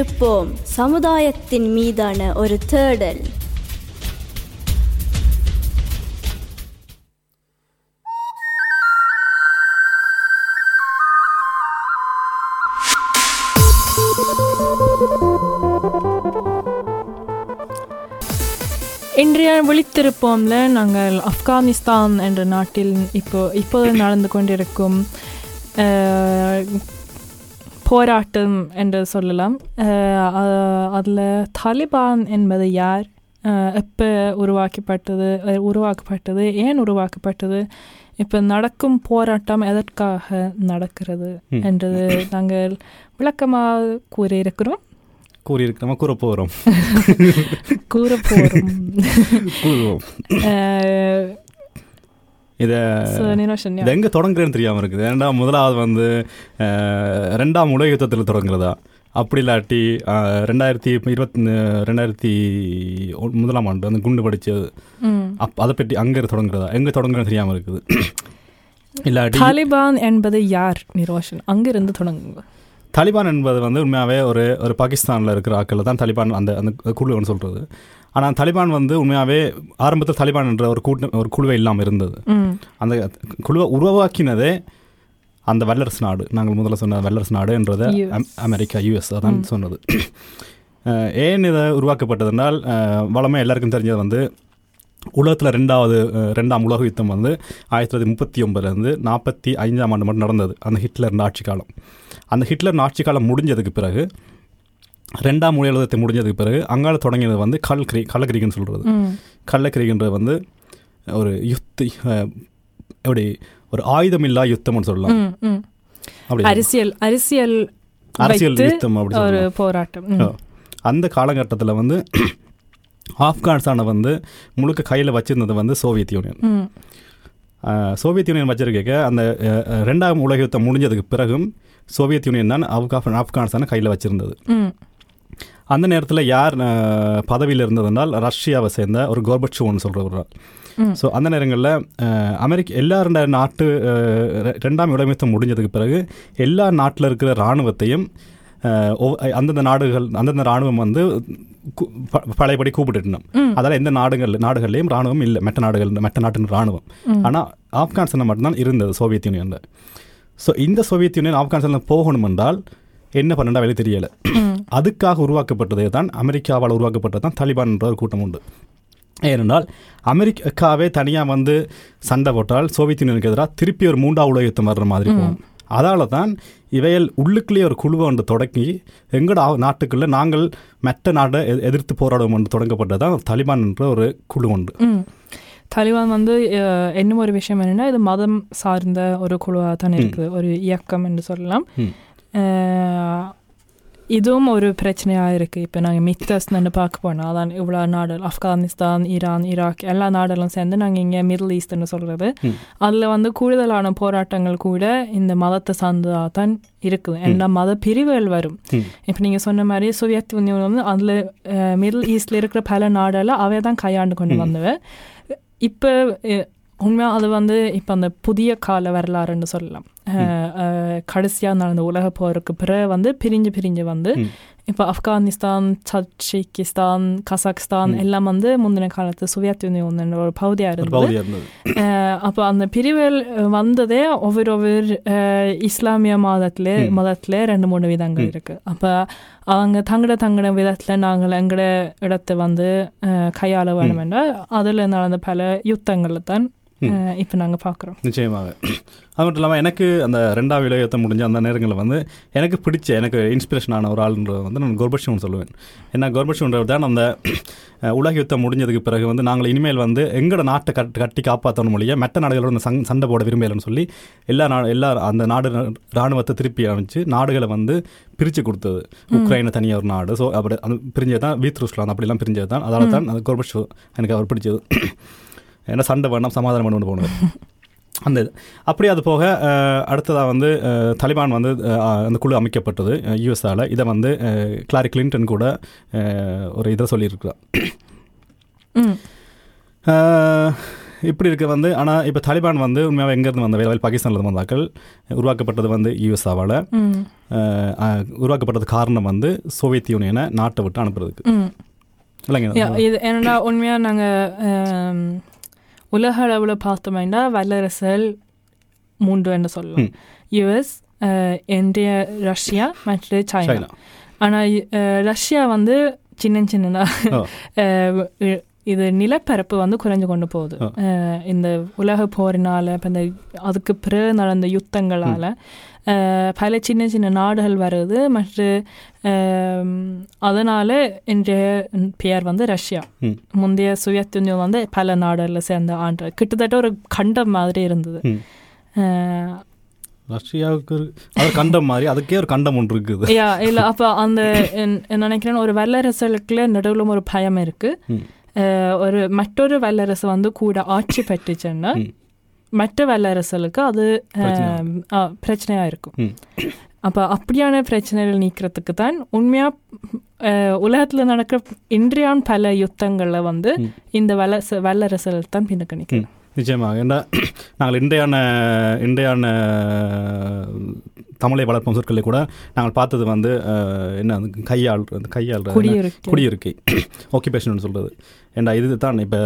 இருப்போம். சமுதாயத்தின் மீதான ஒரு தேடல். இன்றைய விழித்திருப்போம்ல நாங்கள் ஆப்கானிஸ்தான் என்ற நாட்டில் இப்போ இப்போது நடந்து கொண்டிருக்கும் போராட்டம் என்று சொல்லலாம் அதில் தாலிபான் என்பது யார் எப்போ உருவாக்கப்பட்டது உருவாக்கப்பட்டது ஏன் உருவாக்கப்பட்டது இப்போ நடக்கும் போராட்டம் எதற்காக நடக்கிறது. என்றது நாங்கள் விளக்கமாக கூறியிருக்கிறோம் கூறியிருக்கிறோமா கூற போகிறோம் கூற போகிறோம் இதை இது எங்கே தொடங்குறேன்னு தெரியாமல் இருக்குது. ஏன்னா முதலாவது வந்து ரெண்டாம் உலக யுத்தத்தில் தொடங்குறதா அப்படி இல்லாட்டி ரெண்டாயிரத்தி இருபத்தி ரெண்டாயிரத்தி முதலாம் ஆண்டு அந்த குண்டு படித்தது ம். அப் அதை பற்றி அங்கே தொடங்குறதா? எங்கே தொடங்குறேன்னு தெரியாமல் இருக்குது. இல்லாட்டி தாலிபான் என்பது யார் நிரோஷன்? அங்கிருந்து தொடங்குங்க. தாலிபான் என்பது வந்து உண்மையாகவே ஒரு ஒரு பாகிஸ்தானில் இருக்கிற ஆட்கள் தான் தாலிபான் அந்த அந்த குழுன்னு சொல்கிறது ஆனால் தாலிபான் வந்து உண்மையாகவே ஆரம்பத்தில் தாலிபான் என்ற ஒரு கூட்ட ஒரு குழுவே இல்லாமல் இருந்தது. அந்த குழுவை உருவாக்கினதே அந்த வல்லரசு நாடு. நாங்கள் முதல்ல சொன்ன வல்லரசு நாடு என்றதை US. அம்- அமெரிக்கா யூஎஸ் தான் சொன்னது. ஏன் இதை உருவாக்கப்பட்டதுனால் வளமே எல்லாருக்கும் தெரிஞ்சது வந்து உலகத்தில் ரெண்டாவது ரெண்டாம் உலக யுத்தம் வந்து ஆயிரத்தி தொள்ளாயிரத்தி முப்பத்தி ஒன்பதுலேருந்து நாற்பத்தி ஐந்தாம் ஆண்டு மட்டும் நடந்தது. அந்த ஹிட்லர் ஆட்சி காலம். அந்த ஹிட்லர் ஆட்சி காலம் முடிஞ்சதுக்கு பிறகு ரெண்டாம் யுத்தத்தை முடிஞ்சதுக்கு பிறகு அங்கால தொடங்கியது வந்து கல் கிரி கள்ளக்கிரிக்குன்னு சொல்கிறது ம். கள்ளக்கிரிகின்றது வந்து ஒரு யுத்த எப்படி ஒரு ஆயுதமில்லா யுத்தம்னு சொல்லலாம். அரசியல் அரசியல் அரசியல் யுத்தம் அப்படி ஒரு போராட்டம். அந்த காலகட்டத்தில் வந்து ஆப்கானிஸ்தானை வந்து முழுக்க கையில் வச்சிருந்தது வந்து சோவியத் யூனியன். சோவியத் யூனியன் வச்சிருக்க அந்த ரெண்டாம் உலக யுத்தம் முடிஞ்சதுக்கு பிறகும் சோவியத் யூனியன் தான் ஆப்கா ஆப்கானிஸ்தானை கையில் வச்சிருந்தது. அந்த நேரத்தில் யார் பதவியில் இருந்ததுனால் ரஷ்யாவை சேர்ந்த ஒரு கோர்பட்சோன்னு சொல்கிற ஒரு. ஸோ அந்த நேரங்களில் அமெரிக்க எல்லா ரெண்டு நாட்டு ரெண்டாம் உலகயுத்தம் முடிஞ்சதுக்கு பிறகு எல்லா நாட்டில் இருக்கிற இராணுவத்தையும் அந்தந்த நாடுகள் அந்தந்த இராணுவம் வந்து பழையபடி கூப்பிட்டுட்டோம். அதால் எந்த நாடுகள் நாடுகள்லையும் இராணுவம் இல்லை மெட்ட நாடுகள் மெட்ட நாட்டின் இராணுவம். ஆனால் ஆப்கானிஸ்தான் மட்டும்தான் இருந்தது சோவியத் யூனியனில் ஸோ இந்த சோவியத் யூனியன் ஆப்கானிஸ்தான் போகணும் என்றால் என்ன பண்ணண்டா வெளியே தெரியல. அதுக்காக உருவாக்கப்பட்டதே தான் அமெரிக்காவால் உருவாக்கப்பட்டது தான் தாலிபான் என்ற ஒரு கூட்டம் உண்டு. ஏனென்றால் அமெரிக்காவே தனியாக வந்து சண்டை போட்டால் சோவியத் யூனியனுக்கு எதிராக திருப்பி ஒரு மூன்றாவது உலக யுத்தம் வர்ற மாதிரி போகும். அதால தான் இவையல் உள்ளுக்குள்ளேயே ஒரு குழுவை ஒன்று தொடங்கி எங்கட ஆ- நாட்டுக்குள்ளே நாங்கள் மற்ற நாட்டை எதிர்த்து போராடுவோம் என்று தொடங்கப்பட்டது தான் தாலிபான் என்ற ஒரு குழு உண்டு. தாலிபான் வந்து இன்னும் ஒரு விஷயம் என்னன்னா இது மதம் சார்ந்த ஒரு குழுவாக தான் இருக்குது. ஒரு இயக்கம் என்று சொல்லலாம். இதுவும் ஒரு பிரச்சனையாக இருக்குது இப்போ நாங்கள் மித்தஸ்ன்னு பார்க்க போனால் அதான் இவ்வளோ நாடுகள் ஆப்கானிஸ்தான் ஈரான் ஈராக் எல்லா நாடுகளும் சேர்ந்து நாங்கள் இங்கே மிடில் ஈஸ்ட்னு சொல்கிறது. அதில் வந்து கூடுதலான போராட்டங்கள் கூட இந்த மதத்தை சார்ந்ததாக தான் இருக்குது எல்லா மத பிரிவுகள் வரும். இப்போ நீங்கள் சொன்ன மாதிரி சோவியத் யூனியன் வந்து அதில் மிடில் ஈஸ்டில் இருக்கிற பல நாடெல்லாம் அவை தான் கையாண்டு கொண்டு. வந்தவ இப்போ உண்மையாக அது வந்து இப்போ அந்த புதிய கால வரலாறுன்னு சொல்லலாம் கடைசியாக நடந்த உலக போருக்கு பிறகு வந்து பிரிஞ்சு பிரிஞ்சு வந்து. இப்போ ஆப்கானிஸ்தான் தஜிகிஸ்தான் கசாக்ஸ்தான். எல்லாம் வந்து முந்தின காலத்து சோவியத் யூனியன் ஒரு பகுதியாக ஒரு இருந்தது அப்போ அந்த பிரிவுகள் அஹ், வந்ததே ஒவ்வொரு ஒவ்வொரு இஸ்லாமிய மதத்திலே. மதத்திலே ரெண்டு மூணு விதங்கள். இருக்கு அப்போ அவங்க தங்கட தங்கட விதத்தில் நாங்கள் எங்கட இடத்தை வந்து கையாள வேணுமென்றால் அதில் நடந்த பல யுத்தங்களில் தான் இப்போ நாங்கள் பார்க்குறோம் நிச்சயமாக. அது மட்டும் இல்லாமல் எனக்கு அந்த ரெண்டாவது விளையாட்ட முடிஞ்ச அந்த நேரங்களில் வந்து எனக்கு பிடிச்ச எனக்கு இன்ஸ்பிரேஷனான ஒரு ஆளுன்றது வந்து நான் கோர்பட்ஷன் சொல்லுவேன். ஏன்னா கோர்பட்ஷன்றது தான் அந்த உலக யுத்தம் முடிஞ்சதுக்கு பிறகு வந்து நாங்கள் இனிமேல் வந்து எங்களோட நாட்டை கட் கட்டி காப்பாற்றணும் மொழியா மெட்ட நாடுகளோட சங் சண்டை போட விரும்பலைன்னு சொல்லி எல்லா நா எல்லா அந்த நாடு இராணுவத்தை திருப்பி அமைச்சு நாடுகளை வந்து பிரித்து கொடுத்தது. உக்ரைனை தனியாக ஒரு நாடு. ஸோ அப்படி அது பிரிஞ்சது தான் வீத் ருஸ்லான் அப்படிலாம் பிரிஞ்சது தான் அதனால தான் அந்த கோர்பட்ஷ் எனக்கு அவர் பிடிச்சது. ஏன்னா சண்டை வேணாம் சமாதானம் பண்ணணும் போனது அந்த இது. அப்படி அது போக அடுத்ததாக வந்து தாலிபான் வந்து அந்த குழு அமைக்கப்பட்டது யூஎஸ்ஆல. இதை வந்து கிளாரி கிளின்டன் கூட ஒரு இதை சொல்லியிருக்கிறார். அஹ், இப்படி இருக்க வந்து ஆனால் இப்போ தாலிபான் வந்து உண்மையாக எங்கேருந்து வந்த வேலை பாகிஸ்தானில் வந்தாக்கள் உருவாக்கப்பட்டது வந்து யூஎஸ்ஆவால். உருவாக்கப்பட்டது காரணம் வந்து சோவியத் யூனியனை நாட்டை விட்டு அனுப்புறதுக்கு. இல்லைங்க இது என்னடா உண்மையாக நாங்கள் உலக அளவில் பார்த்தோம்னா வல்லரசல் மூன்று என்று சொல்லலாம். யுஎஸ் இந்தியா ரஷ்யா மற்றும் சைனா ஆனால் ரஷ்யா வந்து சின்ன சின்னதாக. இது நிலப்பரப்பு வந்து குறைஞ்சு கொண்டு போகுது. இந்த உலக போரினால இப்போ இந்த அதுக்கு பிறகு நடந்த யுத்தங்களால அஹ், பல சின்ன சின்ன நாடுகள் வருது. மற்றும் அஹ், அதனால இன்றைய பெயர் வந்து ரஷ்யா. முந்தைய சுவியத் யூனியன் வந்து பல நாடுகளில் சேர்ந்த ஆண்டு. கிட்டத்தட்ட ஒரு கண்டம் மாதிரி இருந்தது. ரஷ்யாவுக்கு ஒரு- அது கண்டம் மாதிரி. அதுக்கே ஒரு கண்டம் ஒன்று இருக்குது. இல்லை அப்போ அந்த நினைக்கிறேன் ஒரு வல்லரசுகளுக்குள்ள நடுவில் ஒரு பயம் இருக்கு. ம். அஹ், ஒரு மற்றொரு வல்லரசு வந்து கூட ஆட்சி பெற்றுச்சுன்னா. மற்ற வல்லரசுகளுக்கு அது பிரச்சனையா இருக்கும். அப்போ அப்படியான பிரச்சனைகள் நீக்கிறதுக்கு தான் உண்மையா அஹ், உலகத்துல நடக்கிற இன்றையான் பல யுத்தங்கள்ல வந்து. இந்த வல்லரசு வல்லரசுகள் தான் பின்னுக்கு நிற்கும் நிச்சயமாக. ஏன்னா நாங்கள் இன்றையான இன்றையான தமிழை வளர்ப்போம் சொற்களை கூட நாங்கள் பார்த்தது வந்து என்ன கையாள் கையாள் குடியிருக்கு. ஆக்கிபேஷன் சொல்கிறது ஏண்டா இது தான் இப்போ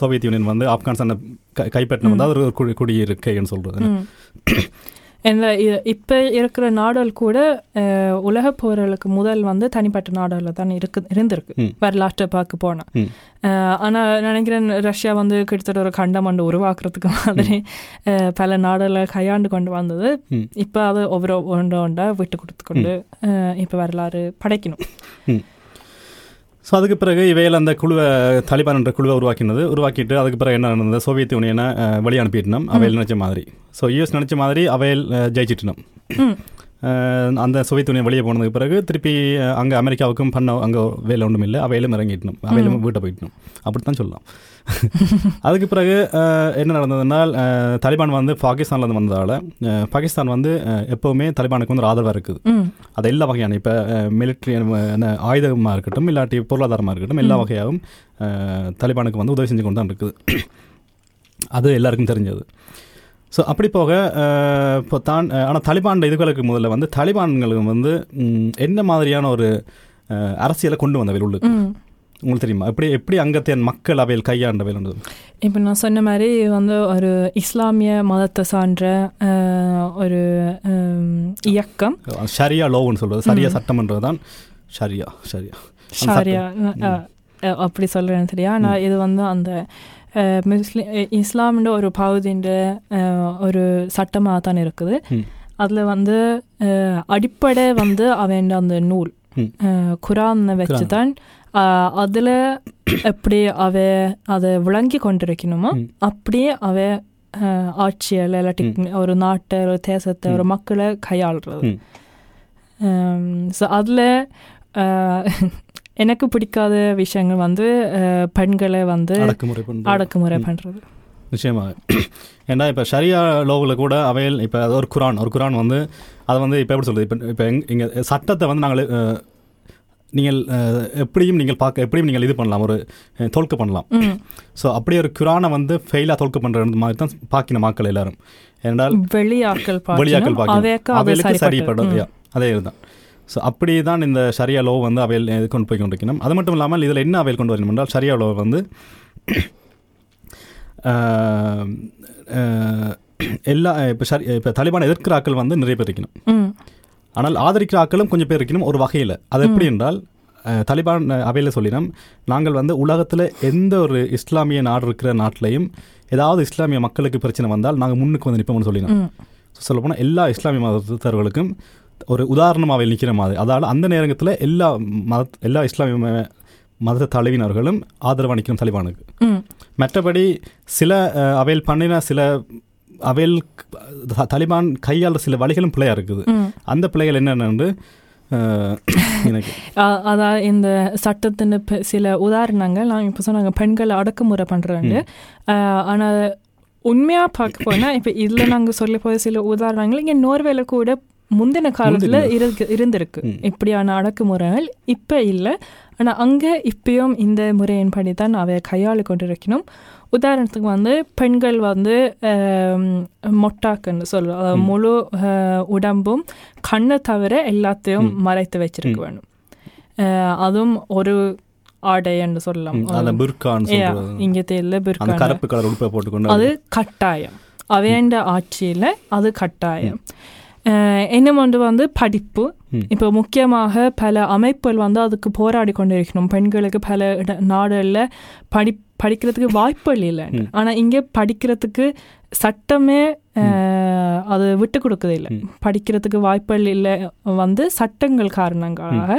சோவியத் யூனியன் வந்து ஆப்கானிஸ்தானை கைப்பற்றின வந்து அது ஒரு குடி குடியிருக்கைன்னு சொல்கிறது ம். என்ன இ- இப்ப இருக்கிற நாடுகள் கூட அஹ், உலகப் போர்களுக்கு முதல் வந்து தனிப்பட்ட நாடுகளில் தான் இருக்கு இருந்திருக்கு. வரலாற்றை பார்க்க போனா ம். அஹ், ஆனா நினைக்கிறேன் ரஷ்யா வந்து கிட்டத்தட்ட ஒரு கண்டம் ஒன்று உருவாக்குறதுக்கு மாதிரி பல நாடுகளை கையாண்டு கொண்டு வந்தது. இப்ப அது ஒவ்வொரு ஒன்று ஒன்றா விட்டு கொடுத்து கொண்டு இப்ப வரலாறு படைக்கணும் ஸோ அதுக்கு பிறகு இவையில் அந்த குழுவை தாலிபான் என்ற குழுவை உருவாக்கினது. உருவாக்கிட்டு அதுக்கு பிறகு என்ன நடந்தது? சோவியத் யூனியனை வழி அனுப்பிட்டோம் அவையில் நினச்ச மாதிரி. ஸோ யூஎஸ் நினச்ச மாதிரி அவையில் அஹ், ஜெயிச்சிட்டோம் ம். அஹ், அந்த சோவியத் யூனியன் வெளியே போனதுக்கு பிறகு திருப்பி அங்கே அமெரிக்காவுக்கும் பண்ண அங்கே வேலை ஒன்றும் இல்லை அவையிலும் இறங்கிட்டணும் அவையிலும் வீட்டை போயிட்டணும் அப்படித்தான் சொல்லலாம். அதுக்கு பிறகு என்ன நடந்ததுனால் தாலிபான் வந்து பாகிஸ்தான்லேருந்து வந்ததால் பாகிஸ்தான் வந்து எப்போவுமே தாலிபானுக்கு வந்து ஒரு ஆதரவாக இருக்குது. அது எல்லா வகையான இப்போ மிலிட்ரி ஆயுதமாக இருக்கட்டும் இல்லாட்டி பொருளாதாரமாக இருக்கட்டும் எல்லா. வகையாகவும் தாலிபானுக்கு வந்து உதவி செஞ்சு கொண்டு தான் இருக்குது. அது எல்லாருக்கும் தெரிஞ்சது. ஸோ அப்படி போக இப்போ தான் ஆனால் தாலிபான் இதுகளுக்கு முதல்ல வந்து தாலிபான்களுக்கு வந்து என்ன மாதிரியான ஒரு அரசியலை கொண்டு வந்தவை உள்ளுக்கு. உங்களுக்கு தெரியுமா? எப்படி எப்படி அங்கத்தியன் மக்கள் அவையில் கையாண்டவையில் இப்போ நான் சொன்ன மாதிரி வந்து ஒரு இஸ்லாமிய மதத்தை சான்ற ஒரு இயக்கம். ஷரியா லோவுன்னு சொல்கிறது சரியா சட்டம்ன்றது தான் ஷரியா ஷரியா. ஷாரியா அப்படி சொல்கிறேன்னு தெரியா ஆனால் இது வந்து அந்த முஸ்லிம் இஸ்லாம்ன்ற ஒரு பகுதின்ற ஒரு சட்டமாக தான் இருக்குது. அதில் வந்து அடிப்படை வந்து அவன் அந்த நூல் குரானை வச்சு. தான் அதில் எப்படி அவ அதை விளங்கி கொண்டிருக்கணுமோ. அப்படியே அவ ஆட்சியல் இல்லாட்டி ஒரு நாட்டை ஒரு தேசத்தை ஒரு மக்களை கையாளுறது. ஸோ அதில் எனக்கு பிடிக்காத விஷயங்கள் வந்து பெண்களை வந்து அடக்குமுறை பண்ணுறது நிச்சயமாக. ஏன்னா இப்போ ஷரியா லோவில் கூட அவையில் இப்போ அது ஒரு குரான் ஒரு குரான் வந்து அதை வந்து இப்போ எப்படி சொல்கிறது இப்போ இப்போ எங் இங்கே சட்டத்தை வந்து நாங்கள் நீங்கள் எப்படியும் நீங்கள் பார்க்க எப்படியும் நீங்கள் இது பண்ணலாம். ஒரு தோல்க்க பண்ணலாம். ஸோ அப்படி ஒரு குரானை வந்து ஃபெயிலாக தோல்க்க பண்ணுறது மாதிரி தான் பாக்கின மக்கள் எல்லாரும். ஏனென்றால் வெளியாக்கள் வெளியாக்கள் பார்க்கணும் சரிப்படும். அதே இதுதான். ஸோ அப்படி தான் இந்த ஷரியா லோ வந்து அவையில் கொண்டு போய் கொண்டிருக்கணும் அது மட்டும் இல்லாமல் இதில் என்ன அவையில் கொண்டு வரணும் என்றால் ஷரியா லோ வந்து எல்லா இப்போ சரி இப்போ தலிபான் எதிர்க்கிற ஆட்கள் வந்து நிறைய பேர் இருக்கணும் ஆனால் ஆதரிக்கிற ஆட்களும் கொஞ்சம் பேர் இருக்கணும் ஒரு வகையில். அது எப்படி என்றால் தாலிபான் அவையில் சொல்லினோம் நாங்கள் வந்து உலகத்தில் எந்த ஒரு இஸ்லாமிய நாடு இருக்கிற நாட்டிலையும் ஏதாவது இஸ்லாமிய மக்களுக்கு பிரச்சனை வந்தால் நாங்கள் முன்னுக்கு வந்து நிற்போம்னு சொல்லினோம். ம். சொல்லப்போனால் எல்லா இஸ்லாமிய மதத்தவர்களுக்கும் ஒரு உதாரணமாக அவையில் நிற்கிற மாதிரி. அதாவது அந்த நேரத்தில் எல்லா மத எல்லா இஸ்லாமிய மத தலைவினர்களும் ஆதரவாக நிற்கும் தலிபானுக்கு. மற்றபடி சில அவையில் பண்ணின சில அவையில் தலிபான் கையாள சில வழிகளும் பிழையாக இருக்குது. அந்த பிழைகள் என்னென்னு அதான் இந்த சட்டத்தின் சில உதாரணங்கள் நான் இப்போ சொன்னாங்க பெண்களை அடக்குமுறை பண்ணுறாங்க ஆனால் உண்மையாக பார்க்க போனால் இப்போ இதில் நாங்கள் சொல்ல போகிற சில உதாரணங்கள் இங்கே நோர்வேல கூட முந்தின காலத்தில். இருக்கு இருந்திருக்கு. இப்படியான அடக்குமுறைகள் இப்போ இல்லை. ஆனால் அங்கே இப்பயும் இந்த முறையின்படி தான் அவை கையாளு கொண்டிருக்கணும். உதாரணத்துக்கு வந்து பெண்கள் வந்து மொட்டாக்குன்னு சொல்லுவோம். முழு உடம்பும் கண்ணை தவிர எல்லாத்தையும். மறைத்து வச்சிருக்க. வேணும் அதுவும் ஒரு ஆடை என்று சொல்லலாம் இங்க தெரியல போட்டுக்கொண்டு அது கட்டாயம். அவையண்ட ஆட்சியில் அது கட்டாயம். இன்னும் ஒன்று வந்து படிப்பு. இப்போ முக்கியமாக பல அமைப்புகள் வந்து அதுக்கு போராடி கொண்டிருக்கணும். பெண்களுக்கு பல நாடுகளில் படி படிக்கிறதுக்கு வாய்ப்புகள் இல்லை. ஆனால் இங்கே படிக்கிறதுக்கு சட்டமே அது விட்டு கொடுக்குது இல்லை. படிக்கிறதுக்கு வாய்ப்புகள் இல்லை வந்து சட்டங்கள் காரணங்களாக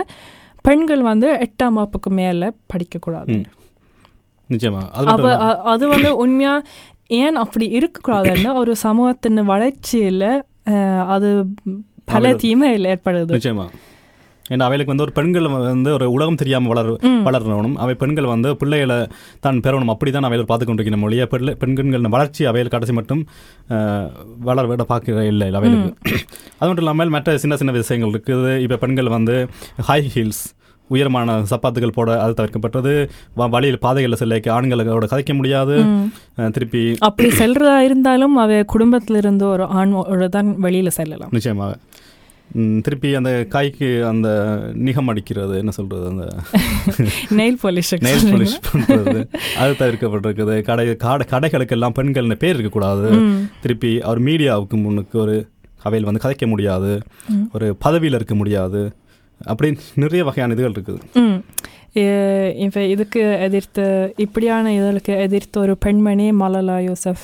பெண்கள் வந்து எட்டாம் வகுப்புக்கு மேலே படிக்கக்கூடாது. அது அப்ப அது வந்து உண்மையா ஏன் அப்படி இருக்கக்கூடாதுன்னு ஒரு சமூகத்தின் வளர்ச்சியில அது பல தீமைகள் ஏற்படுது. நிச்சயமா. ஏன்னா அவைகளுக்கு வந்து ஒரு பெண்கள் வந்து ஒரு உலகம் தெரியாமல் வளர. வளரணும். அவை பெண்கள் வந்து பிள்ளைகளை தான் பெறணும். அப்படி தான் அவைகள் பார்த்து கொண்டிருக்கணும் மொழிய. பிள்ளை பெண்களின் வளர்ச்சி அவைகள் கடைசி மட்டும் வளர விட பார்க்க இல்லை அவைகளுக்கு. அது மட்டும் இல்லாமல் மற்ற சின்ன சின்ன விஷயங்கள் இருக்குது. இப்போ பெண்கள் வந்து ஹை ஹீல்ஸ் உயரமான சப்பாத்துகள் போட அது தவிர்க்கப்பட்டது. வ- வழியில் பாதைகளில் செல்லைக்கு ஆண்களோட கதைக்க முடியாது. திருப்பி அப்படி செல்றதா இருந்தாலும் அவ குடும்பத்துல இருந்து ஒரு ஆணோட தான் வெளியில செல்லலாம். நிச்சயமாக. திருப்பி அந்த காய்க்கு அந்த நிகம் அடிக்கிறது என்ன சொல்றது அந்த நெயில் பாலிஷ் நெயில் பாலிஷ் பண்றது. அது தவிர்க்கப்பட்டிருக்குது. கடை கடை கடைகளுக்கெல்லாம் பெண்கள்னு பேர் இருக்கக்கூடாது. திருப்பி அவர் மீடியாவுக்கு முன்னுக்கு ஒரு அவையில் வந்து கதைக்க முடியாது. ஒரு பதவியில் இருக்க முடியாது. அப்படி நிறைய வகையான இதுகள் இருக்குது. இப்ப இதுக்கு எதிர்த்து இப்படியான இதழுக்கு எதிர்த்து ஒரு பெண்மணி மலலா யூசப்.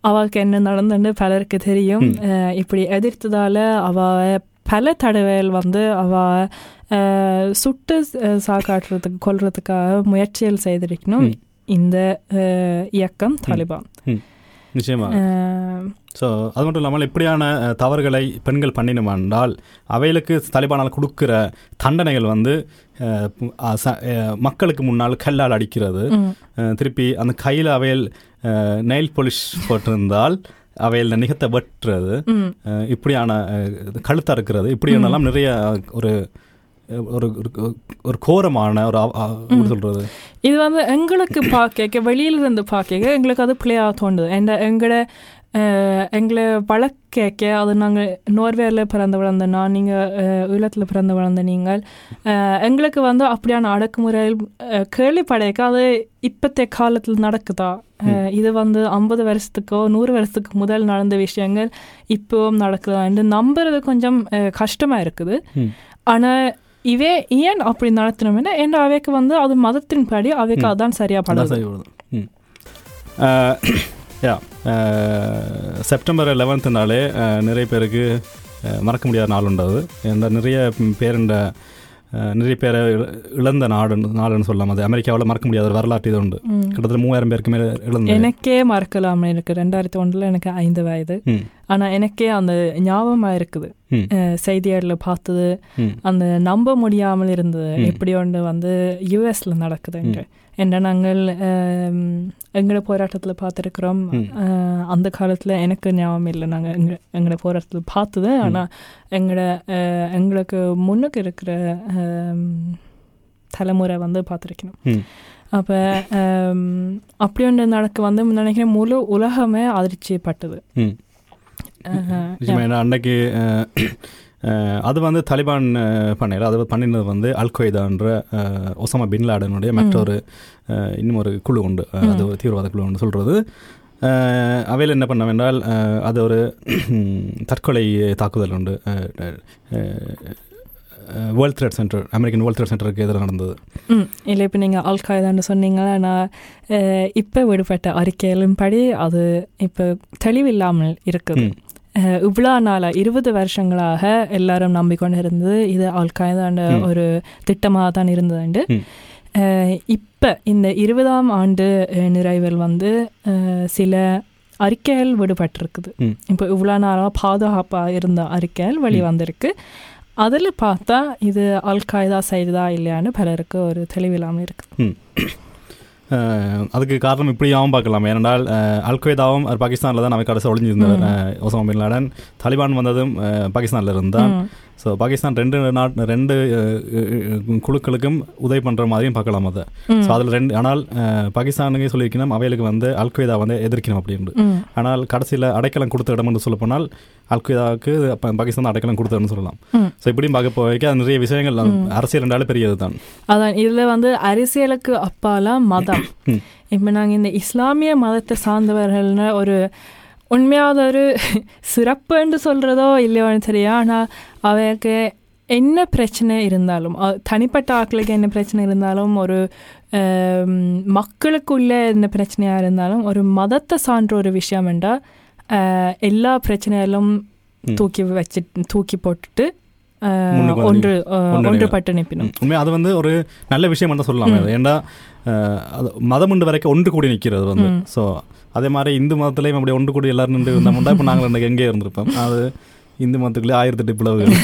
அவளுக்கு என்ன நடந்துன்னு பலருக்கு தெரியும். இப்படி எதிர்த்ததால அவ பல தடவைகள் வந்து அவ சுட்டு சாக்காட்டுறதுக்கு கொல்றதுக்காக முயற்சிகள் செய்திருக்கணும். இந்த இயக்கம் தாலிபான். நிச்சயமா. ஸோ அது மட்டும் இல்லாமல் இப்படியான தவறுகளை பெண்கள் பண்ணினோமென்றால் அவைகளுக்கு தலிபானால் கொடுக்கிற தண்டனைகள் வந்து மக்களுக்கு முன்னால் கல்லால் அடிக்கிறது. திருப்பி அந்த கையில் அவையில் நெயில் பாலிஷ் போட்டிருந்தால் அவையில் நிகத்தை வெட்டுறது. இப்படியான கழுத்தாக இருக்கிறது இப்படியானலாம் நிறைய ஒரு ஒரு ஒரு- கோரமான ஒரு சொல்றது? இது வந்து எங்களுக்கு பார்க்க வெளியில இருந்து பார்க்க எங்களுக்கு அது பிள்ளையாக தோணுது. எந்த எங்களோட அஹ், எங்களை வளர்க்க அது நாங்கள் நோர்வேல பிறந்து வளர்ந்த நான் நீங்கள் ஈழத்தில் பிறந்து வளர்ந்த நீங்கள் எங்களுக்கு வந்து அப்படியான அடக்குமுறைகள் அஹ், கேள்விப்படைக்க அது இப்போத்தைய காலத்தில் நடக்குதா? இது வந்து ஐம்பது வருஷத்துக்கோ நூறு வருஷத்துக்கு முதல் நடந்த விஷயங்கள் இப்போவும் நடக்குதான்னு நம்புறது கொஞ்சம் அஹ், கஷ்டமா இருக்குது. ஆனால் இவே ஏன் அப்படி நடத்தணும்னா ஏன்னா அவைக்கு வந்து அது மதத்தின்படி அவைக்கு ம். அதான் சரியா அதான் படுது. சரி வருது யா செப்டம்பர் லெவன்த்துனாலே நிறைய பேருக்கு மறக்க முடியாத நாள் உண்டாது இந்த நிறைய பேருண்ட நிறைய பேரை இழ- இழந்த நாடு நாடுன்னு சொல்லலாம் அது அமெரிக்காவில் மறக்க முடியாத ஒரு வரலாற்று இது உண்டு. கிட்டத்தட்ட மூவாயிரம் பேருக்கு மேலே இழந்த எனக்கே மறக்கலாம். எனக்கு ரெண்டாயிரத்தி ஒன்றில் எனக்கு ஐந்து வயது. ஆனால் எனக்கே அந்த ஞாபகமாக இருக்குது. செய்தியாளர்ல பார்த்தது அந்த நம்ப முடியாமல் இருந்தது. எப்படி ஒன்று வந்து யூஎஸ்ல நடக்குதுங்க என்ன நாங்கள் எங்களோட போராட்டத்தில் பார்த்துருக்குறோம். அந்த காலத்தில் எனக்கு ஞாபகம் இல்லை. நாங்கள் எங்க எங்களோட போராட்டத்தில் பார்த்தது. ஆனால் எங்களோட எங்களுக்கு முன்னுக்கு இருக்கிற தலைமுறை வந்து பார்த்துருக்கணும். அப்போ அப்படி ஒன்று நடக்க வந்து நினைக்கிறேன் முழு உலகமே அதிர்ச்சிப்பட்டது ம் அஹ், நிச்சயமா ஏன்னா அன்னைக்கு அது வந்து தலிபான் பண்ணல அது பண்ணினது வந்து அல் கொய்தான்ற ஒசாமா பின் லாடனுடைய மற்றொரு இன்னும் ஒரு குழு உண்டு. அது ஒரு தீவிரவாத குழு உண்டு சொல்கிறது அவையில் என்ன பண்ண வேண்டால் அஹ், அது ஒரு தற்கொலை தாக்குதல் உண்டு. World trade centre American world trade சென்டருக்கு எதிராக நடந்தது. இல்லை இப்போ நீங்கள் அல் காய்தான்னு சொன்னீங்களா நான் இப்போ விடுபட்ட அறிக்கைகளின்படி அது இப்போ தெளிவில்லாமல் இருக்குது. இவ்வளோ நாளாக இருபது வருஷங்களாக எல்லாரும் நம்பிக்கொண்டு இருந்தது இது அல் காய்தாண்ட ம். ஒரு திட்டமாக தான் இருந்ததுண்டு. இப்போ இந்த இருபதாம் ஆண்டு நிறைவில் வந்து சில அறிக்கைகள் விடுபட்டிருக்குது. இப்போ இவ்வளோ நாளாக பாதுகாப்பாக இருந்த அறிக்கைகள் வெளி ம். வந்திருக்கு அதில் பார்த்தா இது அல் காய்தா செய்ததா இல்லையான்னு பலருக்கு ஒரு தெளிவில்லாமல் இருக்குது அதுக்கு காரணம் இப்படியாகவும் பார்க்கலாம் ஏனென்றால் அல்கொய்தாவும் பாகிஸ்தானில் தான் நம்ம கடைசி. அஹ், ஒசாமா பின் லாடன் தாலிபான் வந்ததும் பாகிஸ்தானில் இருந்தான். ஸோ பாகிஸ்தான் ரெண்டு நாட் ரெண்டு குழுக்களுக்கும் உதவி பண்ணுற மாதிரியும் பார்க்கலாம் அதை. ஸோ அதில் ரெண்டு ஆனால் பாகிஸ்தானுக்கு சொல்லியிருக்கணும் அவைகளுக்கு வந்து அல்கொய்தா வந்து எதிர்க்கணும் அப்படின்ட்டு ம். ஆனால் கடைசியில் அடைக்கலம் கொடுத்த இடம் என்று சொல்ல போனால் அல்கொய்தாவுக்கு பாகிஸ்தான் அடைக்கலம் கொடுத்ததுன்னு சொல்லலாம். ஸோ இப்படியும் பார்க்க போய்க்க அது நிறைய விஷயங்கள். அரசியல் என்றாலே பெரியது தான் அதான் இதில் வந்து அரசியலுக்கு அப்பால மதம். இப்போ நாங்கள் இந்த இஸ்லாமிய மதத்தை சார்ந்தவர்கள்னு ஒரு உண்மையாவது ஒரு சிறப்புன்னு சொல்கிறதோ இல்லையோன்னு தெரியும் ஆனால் அவருக்கு என்ன பிரச்சனை இருந்தாலும் தனிப்பட்ட ஆட்களுக்கு என்ன பிரச்சனை இருந்தாலும் ஒரு மக்களுக்குள்ள என்ன பிரச்சனையாக இருந்தாலும் ஒரு மதத்தை சார்ந்த ஒரு விஷயம் என்றால் எல்லா பிரச்சனைகளும் ம். தூக்கி வச்சு தூக்கி போட்டுட்டு ஒன்று. ஒன்றுபட்டு நிற்பினும் உண்மையாக அது வந்து ஒரு நல்ல விஷயம் தான் சொல்லலாம். ஏன்னா அது மதம் உண்டு வரைக்கும் ஒன்று கூடி நிற்கிறது வந்து. ஸோ அதே மாதிரி இந்து மதத்துலேயும் அப்படி ஒன்று கூடி எல்லாரும் நின்று இருந்தோம்னா இப்போ நாங்கள் இன்னைக்கு எங்கே இருந்திருப்போம். அது இந்து மதத்துக்குள்ளே ஆயிரத்தெட்டு பிளவுகள்.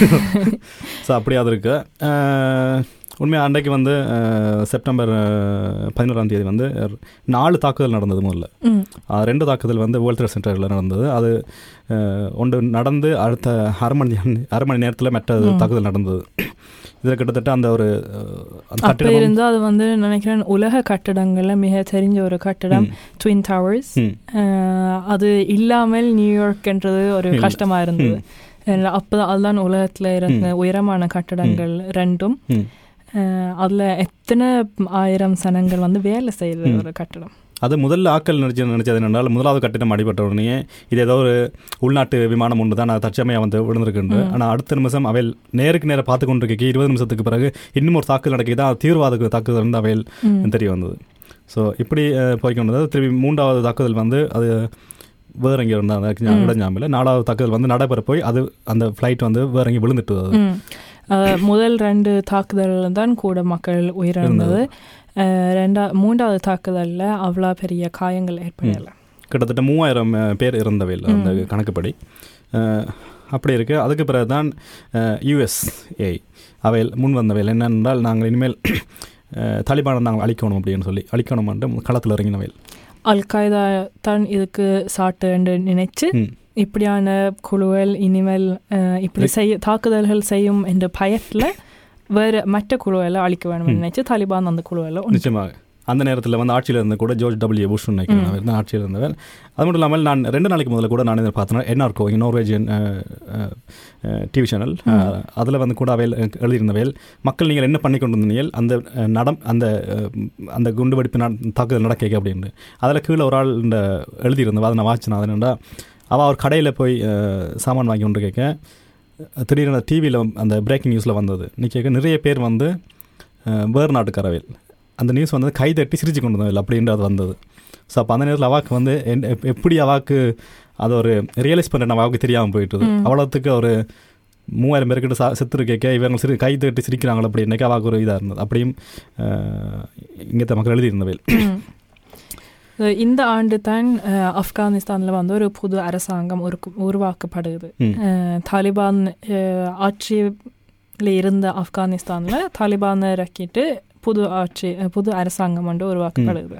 ஸோ அப்படி அது இருக்கு. அஹ், உண்மையாக அன்றைக்கு வந்து செப்டம்பர் பதினோராம் தேதி வந்து நாலு தாக்குதல் நடந்தது முதல்ல. ரெண்டு தாக்குதல் வந்து வேர்ல்ட் ட்ரேட் சென்டரில் நடந்தது. அது ஒன்று நடந்து அடுத்த அரை மணி அரை மணி நேரத்தில் மற்ற. தாக்குதல் நடந்தது. இதில் கிட்டத்தட்ட அந்த ஒரு அப்போ கட்டிடம் இருந்து அது வந்து நினைக்கிறேன் உலக கட்டடங்கள்ல மிக தெரிஞ்ச ஒரு கட்டடம் ட்வின் டவர்ஸ் அது இல்லாமல் நியூயார்க்ன்றது ஒரு இல்ல. கஷ்டமா இருந்தது. அப்பதான் அதுதான் உலகத்துல இருந்த உயரமான கட்டடங்கள் ரெண்டும். அதுல எத்தனை ஆயிரம் சனங்கள் வந்து வேலை செய்யுது. ஒரு கட்டடம். அது முதல்ல ஆக்கள் நினச்சி நினச்சது என்னென்றால் முதலாவது கட்டிடம் அடிபட்ட உடனே இது ஏதோ ஒரு உள்நாட்டு விமானம் ஒன்று தான் தற்சமையாக வந்து விழுந்திருக்குண்டு. ஆனால் அடுத்த நிமிஷம் அவையில் நேருக்கு நேரம் பார்த்து கொண்டிருக்க இருபது நிமிஷத்துக்கு பிறகு இன்னும் ஒரு தாக்குதல் நடக்குது அது தீவிரவாத தாக்குதல் வந்து அவையில். தெரிய வந்தது. ஸோ இப்படி போய்க்கு வந்தது திருப்பி மூன்றாவது தாக்குதல் வந்து அது வேற எங்கே இருந்தால். இடஞ்சாமில். நாலாவது தாக்குதல் வந்து நடைபெற போய் அது அந்த ஃப்ளைட் வந்து வேற எங்கே விழுந்துட்டு முதல் ரெண்டு தாக்குதல்ல தான் கூட மக்கள் உயிரிழந்தது. ரெண்டா மூன்றாவது தாக்குதல்ல அவ்வளோ பெரிய காயங்கள் ஏற்படலை. கிட்டத்தட்ட மூவாயிரம் பேர் இறந்தவையில் அந்த. கணக்குப்படி. அப்படி இருக்கு. அதுக்கு பிறகு தான் யுஎஸ்ஏ அவையில் முன் வந்தவையில் என்னென்றால் நாங்கள் இனிமேல் தாலிபானை நாங்கள் அழிக்கணும் அப்படின்னு சொல்லி அழிக்கணும் என்று களத்தில் இறங்கினவையில் அல் காய்தா தான் இதுக்கு சாட்டு என்று நினைச்சு. இப்படியான குழுக்கள் இனிமேல் இப்படி செய்ய தாக்குதல்கள் செய்யும் என்ற பயத்தில் வேறு மற்ற குழுக்களை அழிக்க வேண்டும் ம். நினைச்சு தாலிபான் அந்த குழுவில் ஒன்று நிச்சயமாக அந்த நேரத்தில் வந்து ஆட்சியில் இருந்த கூட ஜோர்ஜ் டபிள்யூ புஷ் நினைக்கிறேன் தான் ஆட்சியில் இருந்தவர் அது மட்டும் இல்லாமல் நான் ரெண்டு நாளைக்கு முதல்ல கூட நான் இதை பார்த்தேன் என்ஆர்கோ நார்வேஜியன் டிவி சேனல் அதில் வந்து கூட அவையில் எழுதியிருந்தவையில் மக்கள் நீங்கள் என்ன பண்ணி கொண்டு இருந்தீர்கள் அந்த நடம் அந்த அந்த குண்டு வெடிப்பு நட- தாக்குதல் நடக்க அப்படின்னு அதில் கீழே ஒரு ஆள் எழுதியிருந்தவா அதை நான் வாட்சினேன் அது அவள் அவர் கடையில் போய் சாமான் வாங்கி கொண்டு கேட்க திடீர்னு டிவியில் அந்த பிரேக்கிங் நியூஸில் வந்தது. கேட்க நிறைய பேர் வந்து வேறு நாட்டுக்காரவில். அந்த நியூஸ் வந்து கை தட்டி சிரிச்சு கொண்டு வந்ததில்லை அப்படின்றது வந்தது. ஸோ அப்போ அந்த நேரத்தில் அவாக்கு வந்து எப்படி அவாக்கு அது ஒரு ரியலைஸ் பண்ணுற அவாவுக்கு தெரியாமல் போயிட்டுது. அவ்வளோத்துக்கு ஒரு மூவாயிரம் பேர்கிட்ட சா செத்துரு கேட்க இவங்க சிறு கை தட்டி சிரிக்கிறாங்களோ அப்படின்னாக்க அவாக்கு ஒரு இதாக இருந்தது. அப்படியும் இங்கே மக்கள் எழுதியிருந்தவையில் இந்த ஆண்டு தான் ஆப்கானிஸ்தானில் வந்து ஒரு புது அரசாங்கம் ஒரு உருவாக்கப்படுது தாலிபான் ஆட்சியில் இருந்த ஆப்கானிஸ்தானில் தாலிபானை இறக்கிட்டு புது ஆட்சி புது அரசாங்கம் வந்து உருவாக்கப்படுது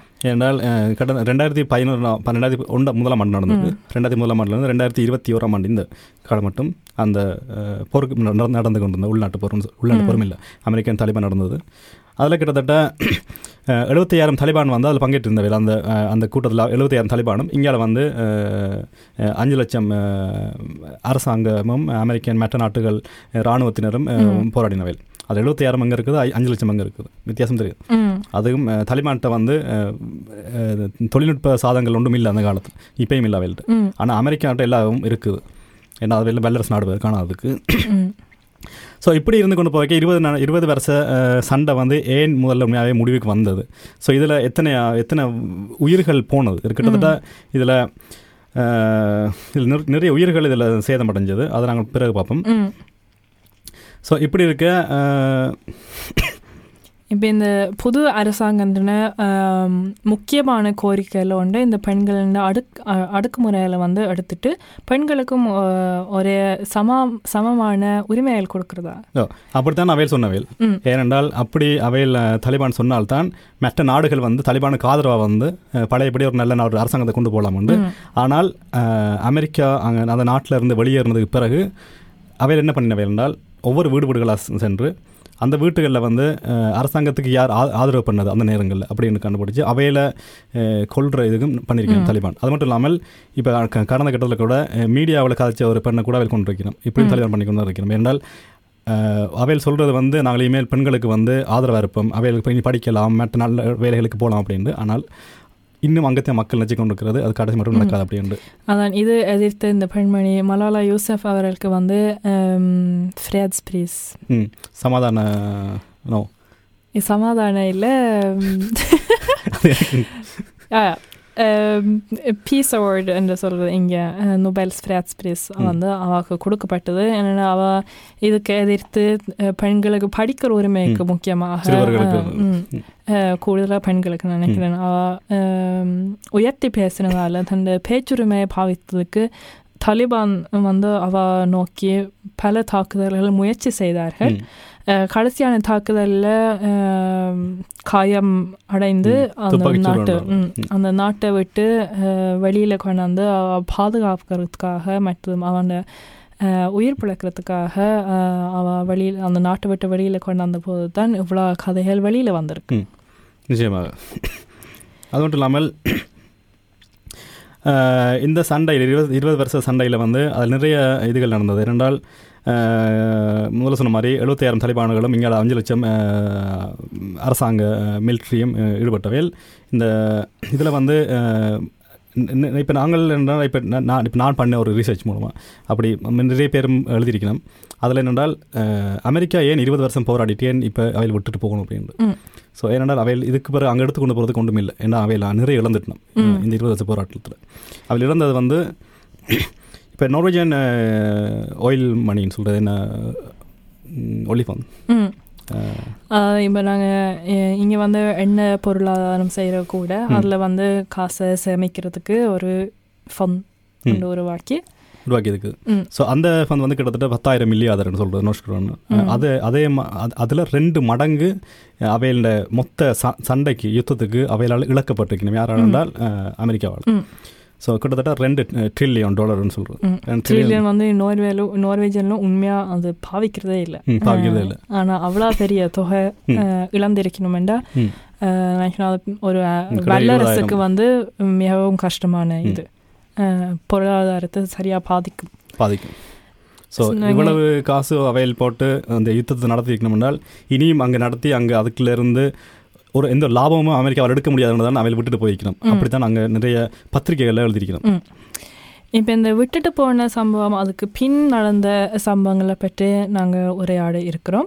அஹ், கடந்த ரெண்டாயிரத்தி பதினொன்று பன்னெண்டாயிரத்தி ஒன்று முதலாம் ஆண்டு நடந்தது. ரெண்டாயிரத்தி முதலாம் ஆண்டுலேருந்து ரெண்டாயிரத்தி இருபத்தி ஓராம் ஆண்டு இந்த காலம் மட்டும் அந்த போருக்கு நட- நடந்து கொண்டிருந்த உள்நாட்டு போர் உள்நாட்டு. போரும் இல்லை அமெரிக்கன் தாலிபான் நடந்தது அதில் கிட்டத்தட்ட 75000 தாலிபான் வந்து அதில் பங்கேற்று இருந்தவை அந்த அந்த கூட்டத்தில் 75000 தாலிபானும் இந்தியாவில் வந்து அஞ்சு லட்சம் அரசாங்கமும் அமெரிக்கன் மற்ற நாட்டுகள் இராணுவத்தினரும். போராடினவை அது 75000 அங்கே இருக்குது அஞ்சு லட்சம் அங்கே இருக்குது. வித்தியாசம் தெரியுது. அதுவும் தாலிபான்கிட்ட வந்து தொழில்நுட்ப சாதனங்கள் ஒன்றும் இல்லை அந்த காலத்தில். இப்பயும் இல்லை அவையில்ட்டு ம். ஆனால் அமெரிக்காட்ட எல்லாவும் இருக்குது. ஏன்னா அது வெளில வல்லரசு நாடு காணாததுக்கு ம். ஸோ இப்படி இருந்து கொண்டு போய்க்க இருபது இருபது வருஷ சண்டை வந்து ஏன் முதல்ல உண்மையாகவே முடிவுக்கு வந்தது? ஸோ இதில் எத்தனை எத்தனை உயிர்கள் போனது? கிட்டத்தட்ட இதில் இதில் நிற- நிறைய உயிர்கள் இதில் சேதமடைஞ்சது. அதை நாங்கள் பிறகு பார்ப்போம். ஸோ இப்படி இருக்க இப்போ இந்த புது அரசாங்கத்தின முக்கியமான கோரிக்கையில் ஒன்று இந்த பெண்களின் அடுக் அடக்குமுறையில் வந்து எடுத்துட்டு பெண்களுக்கும் ஒரே சம சமமான உரிமைகள் கொடுக்குறதா? அப்படித்தான் அவையில் சொன்னவையில் ஏனென்றால் அப்படி அவையில் தலிபான் சொன்னால்தான் மற்ற நாடுகள் வந்து தலிபானுக்கு ஆதரவாக வந்து பழையபடி ஒரு நல்ல நாடு அரசாங்கத்தை கொண்டு போகலாம் உண்டு. ஆனால் அமெரிக்கா அங்கே அந்த நாட்டில் இருந்து வெளியேறினதுக்கு பிறகு அவையில் என்ன பண்ணினவை என்றால் ஒவ்வொரு வீடு வீடுகளாக சென்று அந்த வீட்டுகளில் வந்து அரசாங்கத்துக்கு யார் ஆ- ஆதரவு பண்ணது அந்த நேரங்களில் அப்படின்னு கண்டுபிடிச்சு அவையில் கொள்கிற இதுக்கும் பண்ணியிருக்கணும் தலிபான். அது மட்டும் இல்லாமல் இப்போ கடந்த கட்டத்தில் கூட மீடியாவில் கதைச்ச ஒரு பெண்ணை கூட அவையில் கொண்டு வைக்கணும் இப்படியும் தலிபான் பண்ணி கொண்டு இருக்கணும் என்றால் அவையில் சொல்கிறது வந்து நாங்கள் இனிமேல் பெண்களுக்கு வந்து ஆதரவாக இருப்போம். அவைகளுக்கு போய் படிக்கலாம் மற்ற நல்ல வேலைகளுக்கு போகலாம் அப்படின்ட்டு. ஆனால் இன்னும் அங்கத்தையும் மக்கள் நினச்சி கொண்டு இருக்கிறது அது கடைசி மட்டும் நடக்காது அப்படின்ட்டு. அதான் இது எதிர்த்து இந்த பெண்மணி மலாலா யூசப் அவர்களுக்கு வந்து ஃப்ரேட்ஸ் ப்ரீஸ். ம். சமாதான நோ சமாதானம் இல்லை பீஸ் அவார்டு என்று சொல்கிறது இங்கே நொபெல்ஸ் ஃப்ரேட்ஸ் வந்து அவளுக்கு கொடுக்கப்பட்டது என்னென்னா அவ இதுக்கு எதிர்த்து பெண்களுக்கு படிக்கிற உரிமைக்கு முக்கியமாக கூடுதலாக பெண்களுக்கு நினைக்கிறேன் அவ அஹ், உயர்த்தி பேசினதால தன் பேச்சுரிமையை பாவித்ததுக்கு தலிபான் வந்து அவ நோக்கி பல தாக்குதல்கள் முயற்சி செய்தார்கள் கடைசியான தாக்குதலில் காயம் அடைந்து அந்த நாட்டு அந்த நாட்டை விட்டு வெளியில் கொண்டாந்து பாதுகாக்கிறதுக்காக மற்றும் அவன் உயிர் பிழைக்கிறதுக்காக அவ வெளியில் அந்த நாட்டை விட்டு வெளியில் கொண்டாந்த போது தான் இவ்வளோ கதைகள் வெளியில் வந்திருக்கு. நிச்சயமாக. அது மட்டும் இல்லாமல் இந்த சண்டையில் இருபது இருபது வருஷ சண்டையில் வந்து அதில் நிறைய இதுகள் நடந்தது. இரண்டால் அஹ், முதல்ல சொன்ன மாதிரி எழுபத்தாயிரம் தலிபான்களும் இங்கே அஞ்சு லட்சம் அரசாங்க மிலிட்ரியும் ஈடுபட்டவையில். இந்த இதில் வந்து இப்போ நாங்கள் என்றால் இப்போ நான் இப்போ நான் பண்ண ஒரு ரீசர்ச் மூலமாக அப்படி நிறைய பேரும் எழுதியிருக்கணும் அதில் என்னென்றால் அமெரிக்கா ஏன் இருபது வருஷம் போராடிட்டு ஏன் இப்போ அவையில் விட்டுட்டு போகணும் அப்படின்ட்டு. ஸோ ஏனென்றால் அவையில் இதுக்கு பிறகு அங்கே எடுத்து கொண்டு போகிறதுக்கு ஒன்றும் இல்லை. ஏன்னா அவையில் நிறைய இழந்துட்டோம். ம். இந்த இருபது வருஷ போராட்டத்தில். அவையில் இழந்தது வந்து இப்போ நார்வேஜியன் ஆயில் மணின்னு சொல்கிறது என்ன? ஒலிஃபான் இப்போ நாங்கள் இங்கே வந்து எண்ணெய் பொருளாதாரம் செய்கிற கூட அதில் வந்து காசை சேமிக்கிறதுக்கு ஒரு ஃபண்ட் கொண்டு உருவாக்கி உருவாக்கியதுக்கு ம். ஸோ அந்த ஃபண்ட் வந்து கிட்டத்தட்ட பத்தாயிரம் மில்லி ஆதாரம்னு சொல்கிறது நோஷ்குரோன் அது அதே அதில் ரெண்டு மடங்கு அவையோட மொத்த சண்டைக்கு யுத்தத்துக்கு அவையால் இழக்கப்பட்டிருக்கணும். யாரால் என்றால் அமெரிக்காவால். ஸோ கிட்டத்தட்ட ரெண்டு ட்ரில்லியன் டாலர்னு சொல்கிறது ம். ட்ரில்லியன் வந்து நார்வேலும் நார்வேஜன்லும் உண்மையாக அது பாவிக்கிறதே இல்லை. பாவிக்கிறதே இல்லை. ஆனால் அவ்வளோ பெரிய தொகை இழந்திருக்கணுமெண்டா ஒரு வல்லரசுக்கு. வந்து மிகவும் கஷ்டமான இது. பொருளாதாரத்தை சரியாக பாதிக்கும். பாதிக்கும். ஸோ இவ்வளவு காசு அவையில் போட்டு அந்த யுத்தத்தை நடத்தி வைக்கணும் என்றால் இனியும் அங்கே நடத்தி அங்கே அதுக்குள்ள இருந்து ஒரு எந்த லாபமும் அமெரிக்காவில் எடுக்க முடியாதுன்னு அவையில் விட்டுட்டு போய்க்கணும் அப்படித்தான் அங்கே நிறைய பத்திரிகைகளில் எழுதியிருக்கணும் ம். இப்போ இந்த விட்டுட்டு போன சம்பவம் அதுக்கு பின் நடந்த சம்பவங்களை பற்றி நாங்கள் உரையாட இருக்கிறோம்.